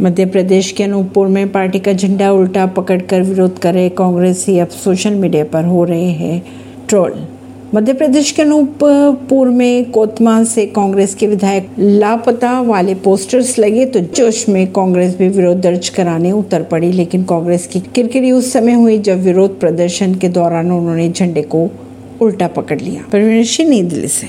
मध्य प्रदेश के अनूपपुर में पार्टी का झंडा उल्टा पकड़कर विरोध कर रहे कांग्रेसी अब सोशल मीडिया पर हो रहे हैं ट्रोल। मध्य प्रदेश के अनूपपुर में कोतमा से कांग्रेस के विधायक लापता वाले पोस्टर्स लगे तो जोश में कांग्रेस भी विरोध दर्ज कराने उतर पड़ी, लेकिन कांग्रेस की किरकिरी उस समय हुई जब विरोध प्रदर्शन के दौरान उन्होंने झंडे को उल्टा पकड़ लिया। परवीन सिंह, नई दिल्ली से।